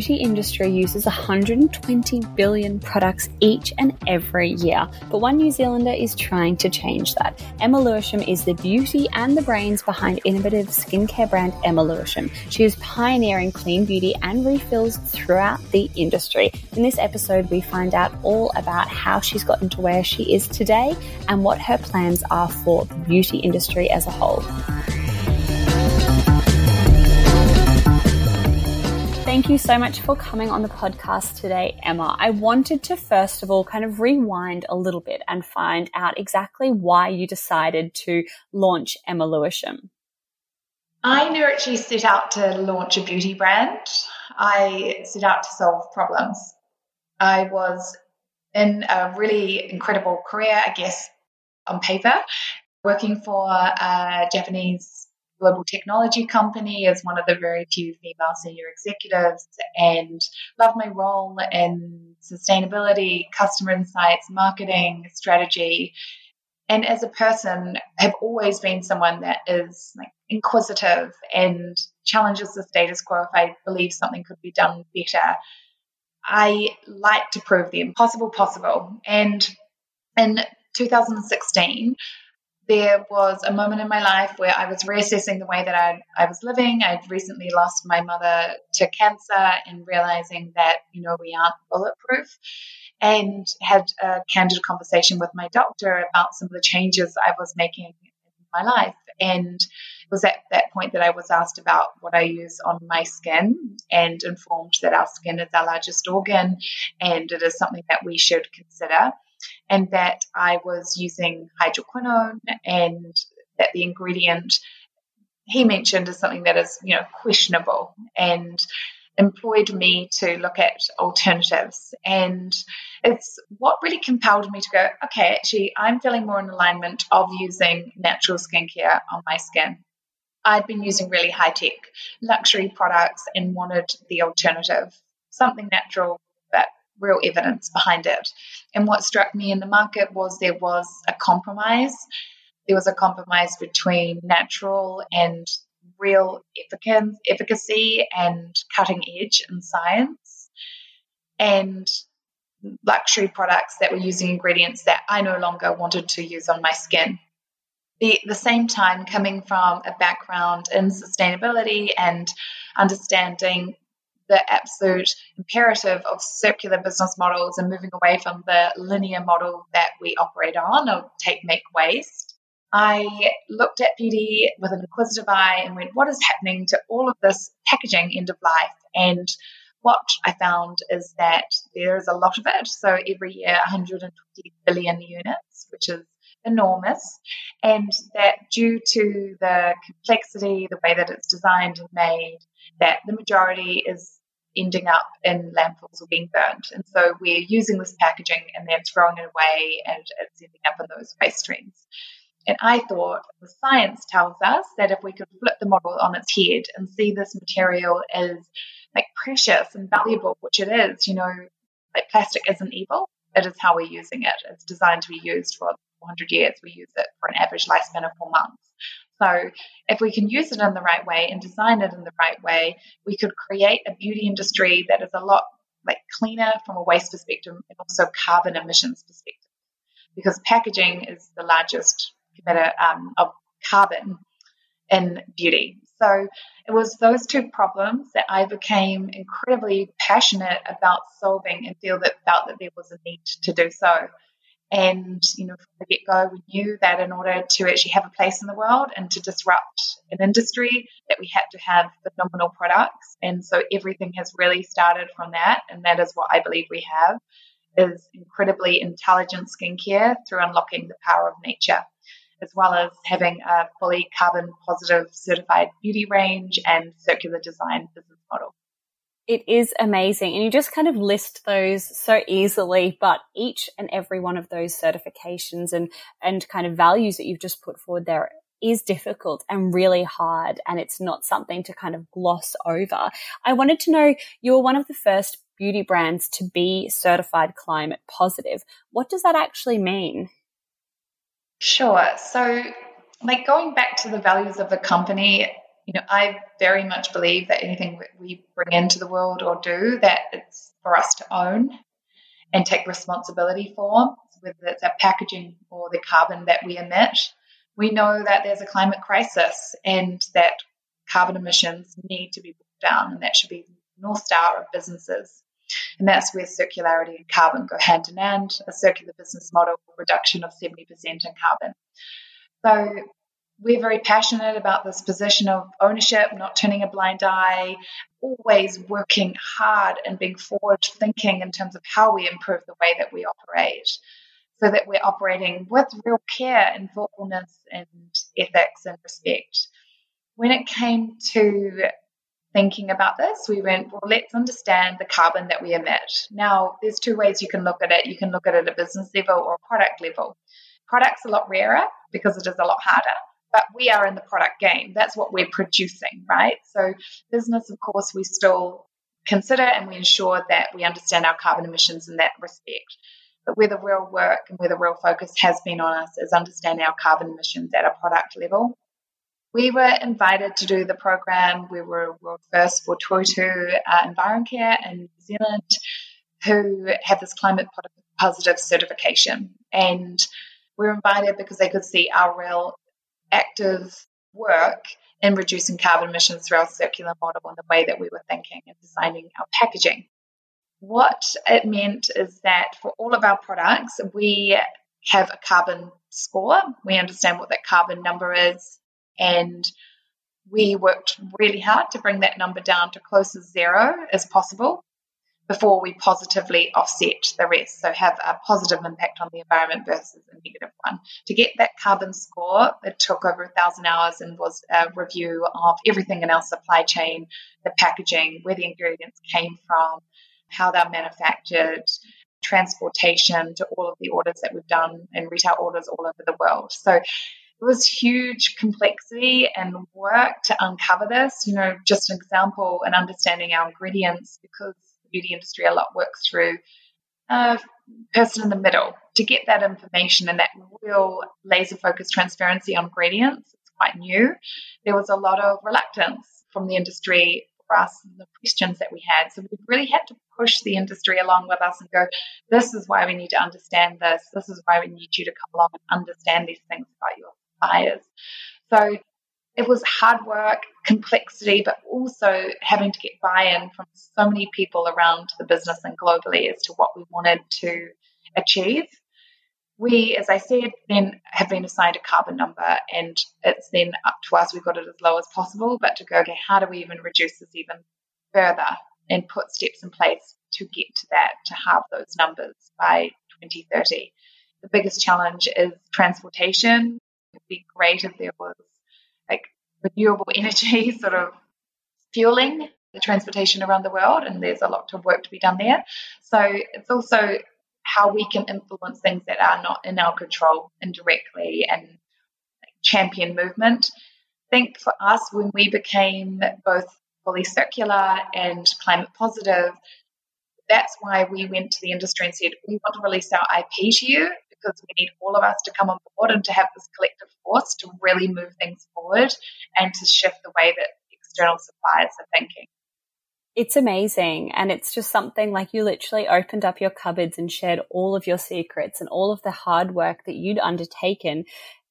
beauty industry uses 120 billion products each and every year, but one New Zealander is trying to change that. Emma Lewisham is the beauty and the brains behind innovative skincare brand Emma Lewisham. She is pioneering clean beauty and refills throughout the industry. In this episode, we find out all about how she's gotten to where she is today and what her plans are for the beauty industry as a whole. Thank you so much for coming on the podcast today, Emma. I wanted to first of all kind of rewind a little bit and find out exactly why you decided to launch Emma Lewisham. I never actually set out to launch a beauty brand. I set out to solve problems. I was in a really incredible career, I guess, on paper, working for a Japanese global technology company as one of the very few female senior executives and love my role in sustainability, customer insights, marketing, strategy. And as a person, have always been someone that is like inquisitive and challenges the status quo if I believe something could be done better. I like to prove the impossible possible. And in 2016, there was a moment in my life where I was reassessing the way that I, I was living. I'd recently lost my mother to cancer and realizing that, you know, we aren't bulletproof and had a candid conversation with my doctor about some of the changes I was making in my life. And it was at that point that I was asked about what I use on my skin and informed that our skin is our largest organ and it is something that we should consider and that I was using hydroquinone and that the ingredient he mentioned is something that is, you know, questionable and employed me to look at alternatives. And it's what really compelled me to go, okay, actually, I'm feeling more in alignment of using natural skincare on my skin. I'd been using really high tech luxury products and wanted the alternative, something natural real evidence behind it. And what struck me in the market was there was a compromise. There was a compromise between natural and real efficacy and cutting edge in science, and luxury products that were using ingredients that I no longer wanted to use on my skin. The, the same time, coming from a background in sustainability and understanding the absolute imperative of circular business models and moving away from the linear model that we operate on of take, make, waste. I looked at beauty with an inquisitive eye and went, what is happening to all of this packaging end of life? And what I found is that there is a lot of it. So every year, 120 billion units, which is enormous, and that due to the complexity, the way that it's designed and made, that the majority is ending up in landfills or being burnt. And so we're using this packaging and then throwing it away and it's ending up in those waste streams. And I thought the science tells us that if we could flip the model on its head and see this material as like precious and valuable, which it is, you know, like plastic isn't evil. It is how we're using it. It's designed to be used for 400 years. We use it for an average lifespan of four months. So, if we can use it in the right way and design it in the right way, we could create a beauty industry that is a lot like cleaner from a waste perspective and also carbon emissions perspective. Because packaging is the largest emitter um, of carbon in beauty. So it was those two problems that I became incredibly passionate about solving and feel that felt that there was a need to do so. And, you know, from the get go, we knew that in order to actually have a place in the world and to disrupt an industry, that we had to have phenomenal products. And so everything has really started from that. And that is what I believe we have is incredibly intelligent skincare through unlocking the power of nature. as well as having a fully carbon positive certified beauty range and circular design business model. It is amazing. And you just kind of list those so easily, but each and every one of those certifications and, and kind of values that you've just put forward there is difficult and really hard. And it's not something to kind of gloss over. I wanted to know you were one of the first beauty brands to be certified climate positive. What does that actually mean? Sure. So, like going back to the values of the company, you know, I very much believe that anything we bring into the world or do, that it's for us to own and take responsibility for, whether it's our packaging or the carbon that we emit. We know that there's a climate crisis and that carbon emissions need to be brought down, and that should be the north star of businesses. And that's where circularity and carbon go hand in hand, a circular business model reduction of 70% in carbon. So we're very passionate about this position of ownership, not turning a blind eye, always working hard and being forward thinking in terms of how we improve the way that we operate so that we're operating with real care and thoughtfulness and ethics and respect. When it came to thinking about this, we went, well, let's understand the carbon that we emit. Now, there's two ways you can look at it. You can look at it at a business level or a product level. Product's are a lot rarer because it is a lot harder but we are in the product game. That's what we're producing, right? So, business, of course, we still consider and we ensure that we understand our carbon emissions in that respect. But where the real work and where the real focus has been on us is understanding our carbon emissions at a product level. We were invited to do the program. We were world first for Toitū uh, Envirocare in New Zealand, who had this climate positive certification. And we were invited because they could see our real active work in reducing carbon emissions through our circular model and the way that we were thinking and designing our packaging. What it meant is that for all of our products, we have a carbon score. We understand what that carbon number is, and we worked really hard to bring that number down to close to zero as possible before we positively offset the rest. So have a positive impact on the environment versus a negative one. To get that carbon score, it took over a thousand hours and was a review of everything in our supply chain, the packaging, where the ingredients came from, how they're manufactured, transportation to all of the orders that we've done and retail orders all over the world. So it was huge complexity and work to uncover this. You know, just an example and understanding our ingredients because beauty industry a lot works through a person in the middle to get that information and that real laser focused transparency on ingredients. It's quite new. There was a lot of reluctance from the industry for us and the questions that we had. So we really had to push the industry along with us and go, this is why we need to understand this. This is why we need you to come along and understand these things about your suppliers. So it was hard work, complexity, but also having to get buy in from so many people around the business and globally as to what we wanted to achieve. We, as I said, then have been assigned a carbon number, and it's then up to us. We've got it as low as possible, but to go, okay, how do we even reduce this even further and put steps in place to get to that, to halve those numbers by 2030? The biggest challenge is transportation. It'd be great if there was renewable energy sort of fueling the transportation around the world, and there's a lot of work to be done there. So it's also how we can influence things that are not in our control indirectly and champion movement. I think for us, when we became both fully circular and climate positive, that's why we went to the industry and said, we want to release our IP to you because we need all of us to come on board and to have this collective force to really move things forward and to shift the way that external suppliers are thinking. It's amazing. And it's just something like you literally opened up your cupboards and shared all of your secrets and all of the hard work that you'd undertaken.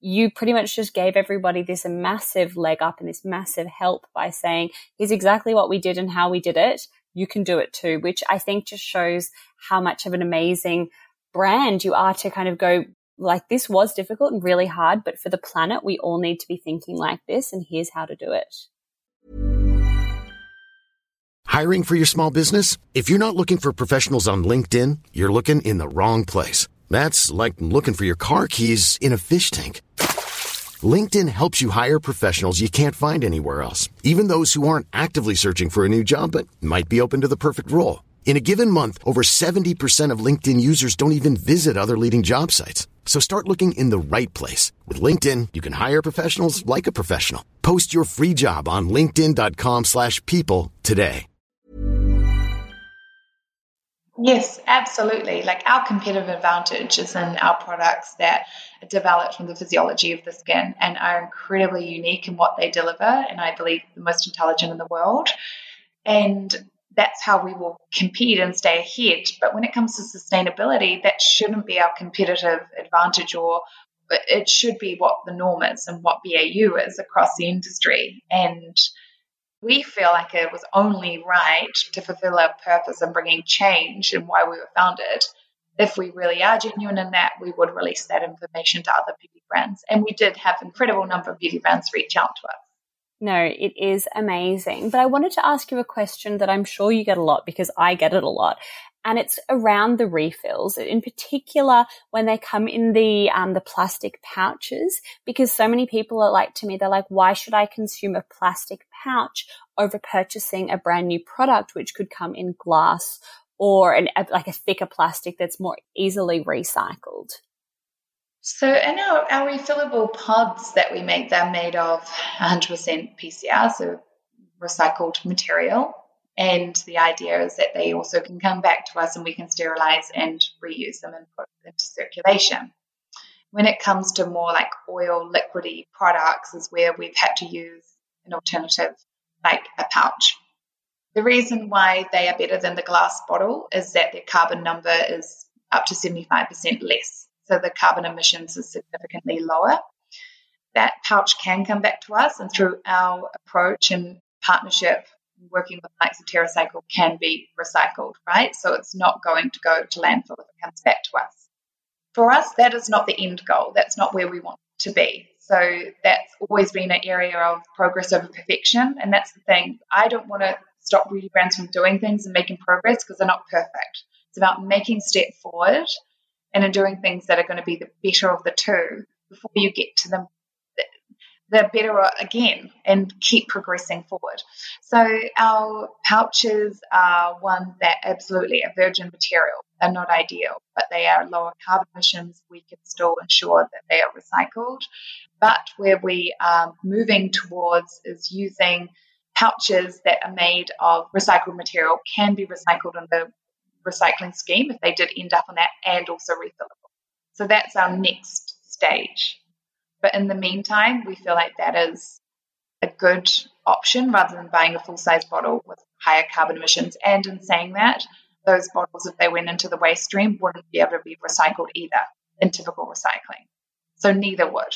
You pretty much just gave everybody this massive leg up and this massive help by saying, here's exactly what we did and how we did it. You can do it too, which I think just shows how much of an amazing brand you are to kind of go like this was difficult and really hard, but for the planet, we all need to be thinking like this, and here's how to do it. Hiring for your small business? If you're not looking for professionals on LinkedIn, you're looking in the wrong place. That's like looking for your car keys in a fish tank. LinkedIn helps you hire professionals you can't find anywhere else, even those who aren't actively searching for a new job but might be open to the perfect role. In a given month, over 70% of LinkedIn users don't even visit other leading job sites. So start looking in the right place. With LinkedIn, you can hire professionals like a professional. Post your free job on linkedin.com slash people today. Yes, absolutely. Like our competitive advantage is in our products that are developed from the physiology of the skin and are incredibly unique in what they deliver and I believe the most intelligent in the world. And that's how we will compete and stay ahead. But when it comes to sustainability, that shouldn't be our competitive advantage or it should be what the norm is and what BAU is across the industry. And we feel like it was only right to fulfill our purpose in bringing change and why we were founded. If we really are genuine in that, we would release that information to other beauty brands. And we did have incredible number of beauty brands reach out to us. No, it is amazing. But I wanted to ask you a question that I'm sure you get a lot because I get it a lot. And it's around the refills, in particular when they come in the um, the plastic pouches. Because so many people are like to me, they're like, "Why should I consume a plastic pouch over purchasing a brand new product which could come in glass or an, like a thicker plastic that's more easily recycled?" So, in our, our refillable pods that we make, they're made of 100% PCR, so recycled material. And the idea is that they also can come back to us and we can sterilize and reuse them and put them into circulation. When it comes to more like oil, liquidy products, is where we've had to use an alternative like a pouch. The reason why they are better than the glass bottle is that their carbon number is up to 75% less so the carbon emissions is significantly lower. That pouch can come back to us, and through our approach and partnership, working with likes of TerraCycle can be recycled, right? So it's not going to go to landfill if it comes back to us. For us, that is not the end goal. That's not where we want to be. So that's always been an area of progress over perfection. And that's the thing. I don't want to stop beauty brands from doing things and making progress because they're not perfect. It's about making step forward and in doing things that are going to be the better of the two before you get to them the better again and keep progressing forward. So our pouches are one that absolutely a virgin material. They're not ideal, but they are lower carbon emissions. We can still ensure that they are recycled. But where we are moving towards is using pouches that are made of recycled material can be recycled in the recycling scheme if they did end up on that and also refillable. So that's our next stage. But in the meantime, we feel like that is a good option rather than buying a full size bottle with higher carbon emissions. And in saying that, those bottles, if they went into the waste stream, wouldn't be able to be recycled either in typical recycling. So neither would.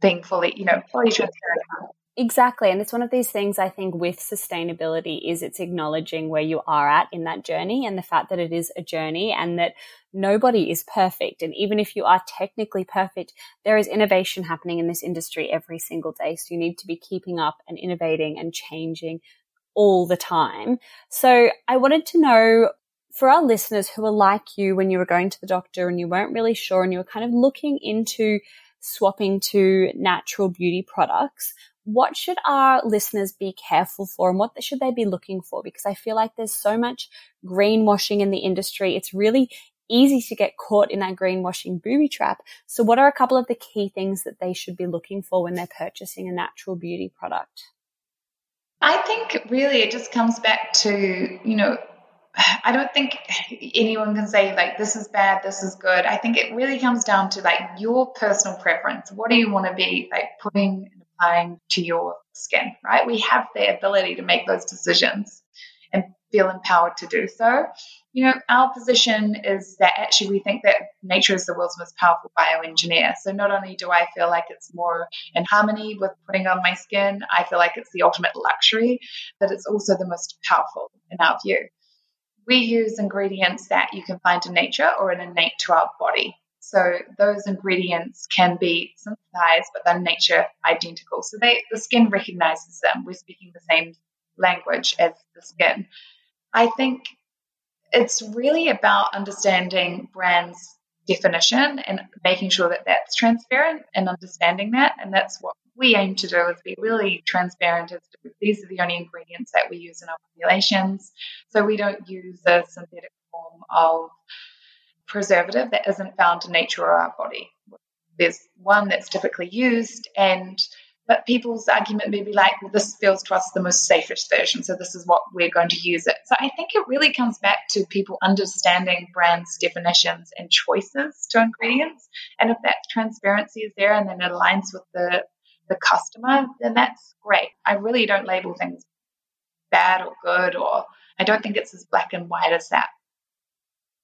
Being fully, you know, fully transparent Exactly. And it's one of these things I think with sustainability is it's acknowledging where you are at in that journey and the fact that it is a journey and that nobody is perfect. And even if you are technically perfect, there is innovation happening in this industry every single day. So you need to be keeping up and innovating and changing all the time. So I wanted to know for our listeners who are like you when you were going to the doctor and you weren't really sure and you were kind of looking into swapping to natural beauty products, what should our listeners be careful for and what should they be looking for? Because I feel like there's so much greenwashing in the industry. It's really easy to get caught in that greenwashing booby trap. So what are a couple of the key things that they should be looking for when they're purchasing a natural beauty product? I think really it just comes back to, you know, I don't think anyone can say like this is bad, this is good. I think it really comes down to like your personal preference. What do you want to be like putting applying to your skin, right? We have the ability to make those decisions and feel empowered to do so. You know, our position is that actually we think that nature is the world's most powerful bioengineer. So not only do I feel like it's more in harmony with putting on my skin, I feel like it's the ultimate luxury, but it's also the most powerful in our view. We use ingredients that you can find in nature or in innate to our body. So those ingredients can be synthesized, but they're nature identical. So they, the skin recognizes them. We're speaking the same language as the skin. I think it's really about understanding brands' definition and making sure that that's transparent and understanding that. And that's what we aim to do is be really transparent as to these are the only ingredients that we use in our formulations. So we don't use a synthetic form of preservative that isn't found in nature or our body. There's one that's typically used and but people's argument may be like, well, this feels to us the most safest version, so this is what we're going to use it. So I think it really comes back to people understanding brands' definitions and choices to ingredients. And if that transparency is there and then it aligns with the, the customer, then that's great. I really don't label things bad or good, or I don't think it's as black and white as that.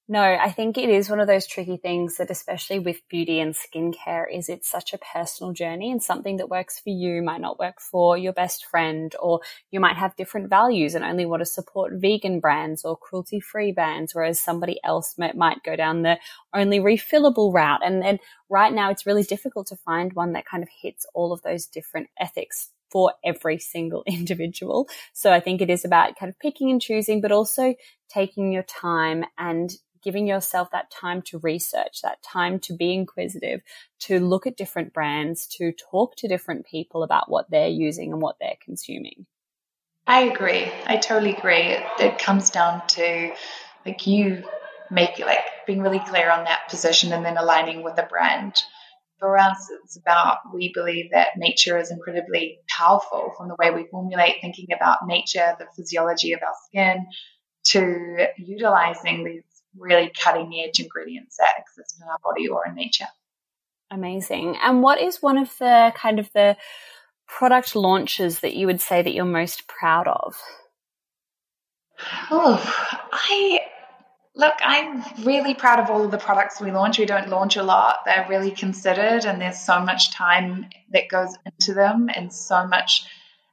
No, I think it is one of those tricky things that, especially with beauty and skincare, is it's such a personal journey and something that works for you might not work for your best friend, or you might have different values and only want to support vegan brands or cruelty free brands, whereas somebody else might, might go down the only refillable route. And then right now it's really difficult to find one that kind of hits all of those different ethics for every single individual. So I think it is about kind of picking and choosing, but also taking your time and giving yourself that time to research, that time to be inquisitive, to look at different brands, to talk to different people about what they're using and what they're consuming. I agree. I totally agree. It, it comes down to like you make like being really clear on that position and then aligning with the brand. For us, it's about we believe that nature is incredibly powerful from the way we formulate, thinking about nature, the physiology of our skin, to utilizing these really cutting edge ingredients that exist in our body or in nature. Amazing. And what is one of the kind of the product launches that you would say that you're most proud of? Oh, I look, I'm really proud of all of the products we launch. We don't launch a lot. They're really considered and there's so much time that goes into them and so much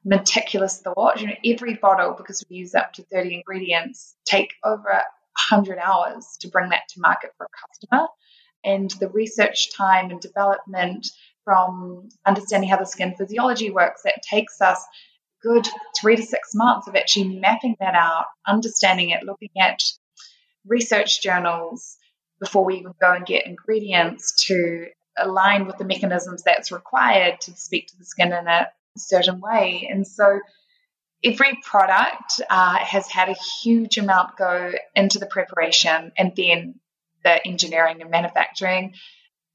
meticulous thought. You know, every bottle, because we use up to 30 ingredients, take over 100 hours to bring that to market for a customer. And the research time and development from understanding how the skin physiology works, that takes us good three to six months of actually mapping that out, understanding it, looking at research journals before we even go and get ingredients to align with the mechanisms that's required to speak to the skin in a certain way. And so every product uh, has had a huge amount go into the preparation and then the engineering and manufacturing.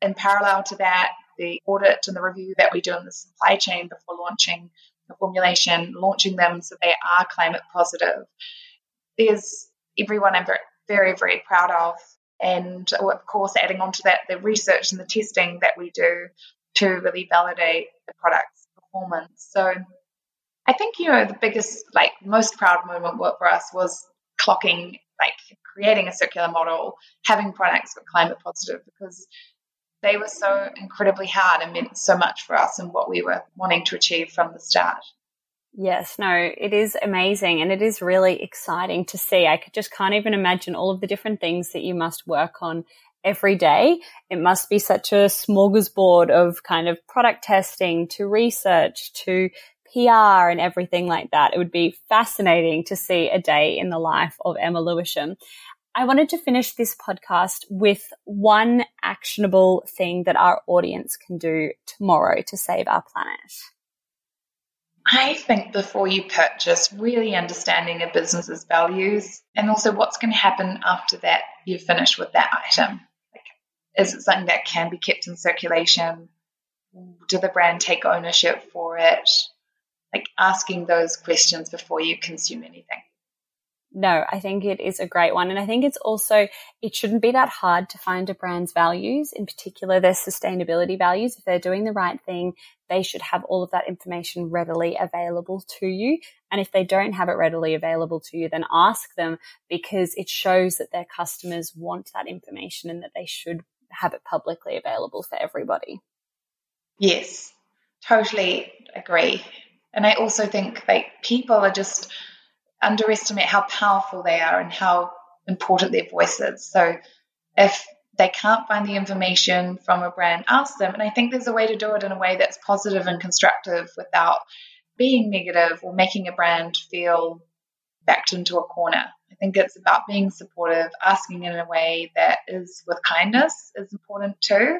In parallel to that, the audit and the review that we do in the supply chain before launching the formulation, launching them so they are climate positive. There's everyone I'm very, very, very proud of. And of course, adding on to that, the research and the testing that we do to really validate the product's performance. So I think, you know, the biggest, like, most proud moment for us was clocking, like, creating a circular model, having products that climate positive because they were so incredibly hard and meant so much for us and what we were wanting to achieve from the start. Yes, no, it is amazing and it is really exciting to see. I just can't even imagine all of the different things that you must work on every day. It must be such a smorgasbord of kind of product testing to research to PR and everything like that. It would be fascinating to see a day in the life of Emma Lewisham. I wanted to finish this podcast with one actionable thing that our audience can do tomorrow to save our planet. I think before you purchase, really understanding a business's values and also what's going to happen after that you've finished with that item. Like, is it something that can be kept in circulation? Do the brand take ownership for it? Like asking those questions before you consume anything. No, I think it is a great one. And I think it's also, it shouldn't be that hard to find a brand's values, in particular their sustainability values. If they're doing the right thing, they should have all of that information readily available to you. And if they don't have it readily available to you, then ask them because it shows that their customers want that information and that they should have it publicly available for everybody. Yes, totally agree. And I also think like people are just underestimate how powerful they are and how important their voice is. So if they can't find the information from a brand, ask them. And I think there's a way to do it in a way that's positive and constructive without being negative or making a brand feel backed into a corner. I think it's about being supportive, asking in a way that is with kindness is important too,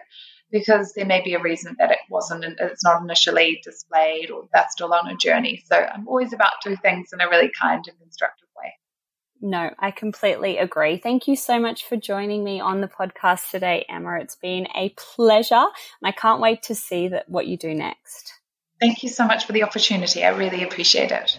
because there may be a reason that it wasn't, it's not initially displayed or they're still on a journey. So I'm always about do things in a really kind and constructive way. No, I completely agree. Thank you so much for joining me on the podcast today, Emma. It's been a pleasure, and I can't wait to see that what you do next. Thank you so much for the opportunity. I really appreciate it.